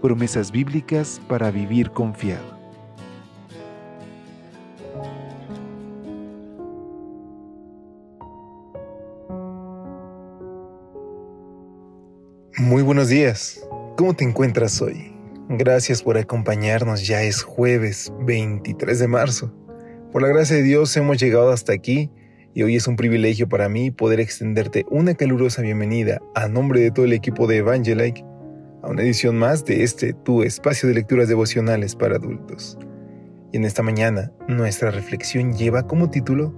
Promesas bíblicas para vivir confiado. Muy buenos días. ¿Cómo te encuentras hoy? Gracias por acompañarnos. Ya es jueves 23 de marzo. Por la gracia de Dios hemos llegado hasta aquí y hoy es un privilegio para mí poder extenderte una calurosa bienvenida a nombre de todo el equipo de Evangelike una edición más de este tu espacio de lecturas devocionales para adultos. Y en esta mañana nuestra reflexión lleva como título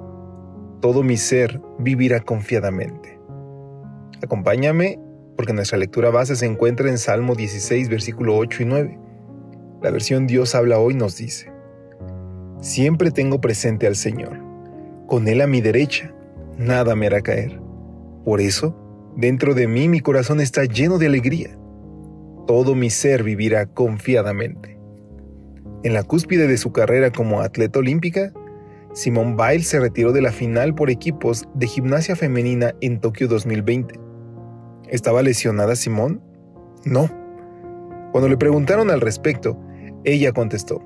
Todo mi ser vivirá confiadamente. Acompáñame porque nuestra lectura base se encuentra en Salmo 16, versículo 8 y 9. La versión Dios habla hoy nos dice, Siempre tengo presente al Señor, con Él a mi derecha, nada me hará caer. Por eso, dentro de mí mi corazón está lleno de alegría. Todo mi ser vivirá confiadamente. En la cúspide de su carrera como atleta olímpica, Simone Biles se retiró de la final por equipos de gimnasia femenina en Tokio 2020 ¿Estaba lesionada Simón? No. Cuando le preguntaron al respecto, ella contestó,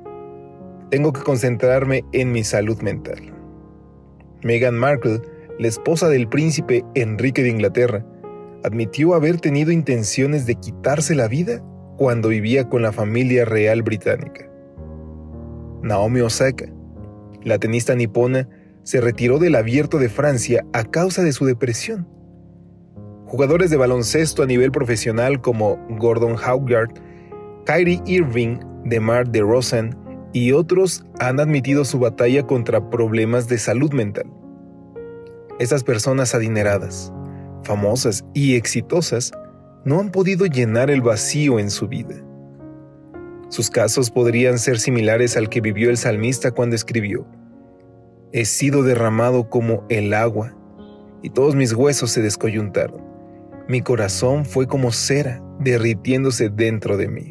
tengo que concentrarme en mi salud mental. Meghan Markle, la esposa del príncipe Enrique de Inglaterra, admitió haber tenido intenciones de quitarse la vida cuando vivía con la familia real británica. Naomi Osaka, la tenista nipona, se retiró del abierto de Francia a causa de su depresión Jugadores de baloncesto a nivel profesional como Gordon Hayward, Kyrie Irving, DeMar DeRozan y otros han admitido su batalla contra problemas de salud mental. Estas personas adineradas, famosas y exitosas no han podido llenar el vacío en su vida. Sus casos podrían ser similares al que vivió el salmista cuando escribió, He sido derramado como el agua, y todos mis huesos se descoyuntaron. Mi corazón fue como cera derritiéndose dentro de mí.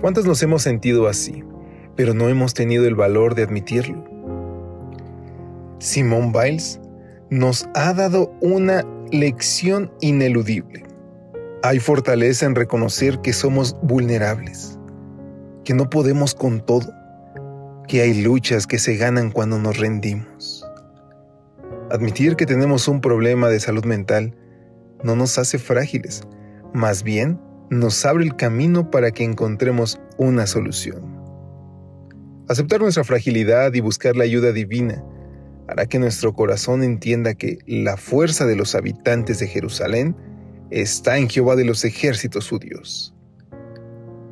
¿Cuántos nos hemos sentido así, pero no hemos tenido el valor de admitirlo? Simone Biles nos ha dado una lección ineludible. Hay fortaleza en reconocer que somos vulnerables, que no podemos con todo, que hay luchas que se ganan cuando nos rendimos. Admitir que tenemos un problema de salud mental no nos hace frágiles, más bien nos abre el camino para que encontremos una solución. Aceptar nuestra fragilidad y buscar la ayuda divina hará que nuestro corazón entienda que la fuerza de los habitantes de Jerusalén está en Jehová de los ejércitos su Dios.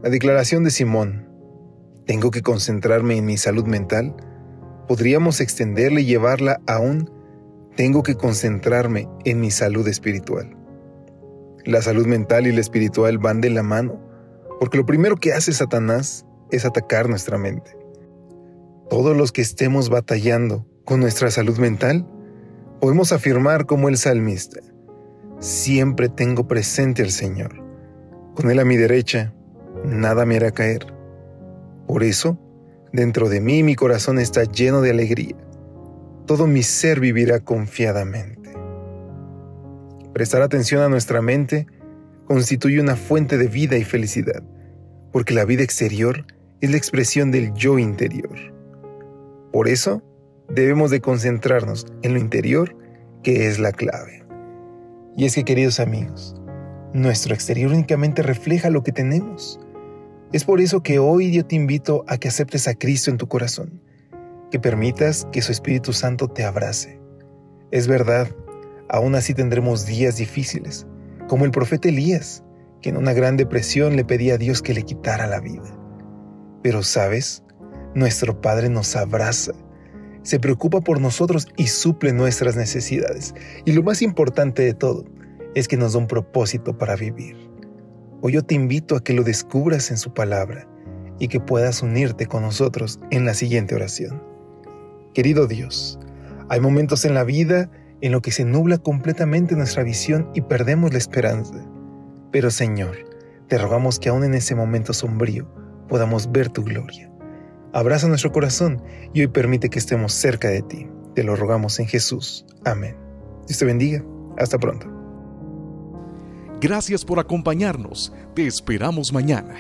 La declaración de Simón, tengo que concentrarme en mi salud mental, podríamos extenderla y llevarla a un tengo que concentrarme en mi salud espiritual. La salud mental y la espiritual van de la mano, porque lo primero que hace Satanás es atacar nuestra mente. Todos los que estemos batallando con nuestra salud mental, podemos afirmar como el salmista, siempre tengo presente al Señor. Con Él a mi derecha, nada me hará caer. Por eso, dentro de mí mi corazón está lleno de alegría. Todo mi ser vivirá confiadamente. Prestar atención a nuestra mente constituye una fuente de vida y felicidad, porque la vida exterior es la expresión del yo interior. Por eso, debemos de concentrarnos en lo interior, que es la clave. Y es que, queridos amigos, nuestro exterior únicamente refleja lo que tenemos. Es por eso que hoy yo te invito a que aceptes a Cristo en tu corazón, que permitas que su Espíritu Santo te abrace. Es verdad, Aún así tendremos días difíciles, como el profeta Elías, que en una gran depresión le pedía a Dios que le quitara la vida. Pero sabes, nuestro Padre nos abraza, se preocupa por nosotros y suple nuestras necesidades. Y lo más importante de todo es que nos da un propósito para vivir. Hoy yo te invito a que lo descubras en su palabra y que puedas unirte con nosotros en la siguiente oración. Querido Dios, hay momentos en la vida en los que se nubla completamente nuestra visión y perdemos la esperanza. Pero Señor, te rogamos que aún en ese momento sombrío podamos ver tu gloria. Abraza nuestro corazón y hoy permite que estemos cerca de ti. Te lo rogamos en Jesús. Amén. Dios te bendiga. Hasta pronto. Gracias por acompañarnos. Te esperamos mañana.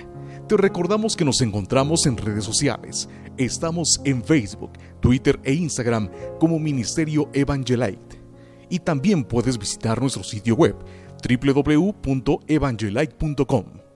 Te recordamos que nos encontramos en redes sociales. Estamos en Facebook, Twitter e Instagram como Ministerio Evangelite. Y también puedes visitar nuestro sitio web www.evangelite.com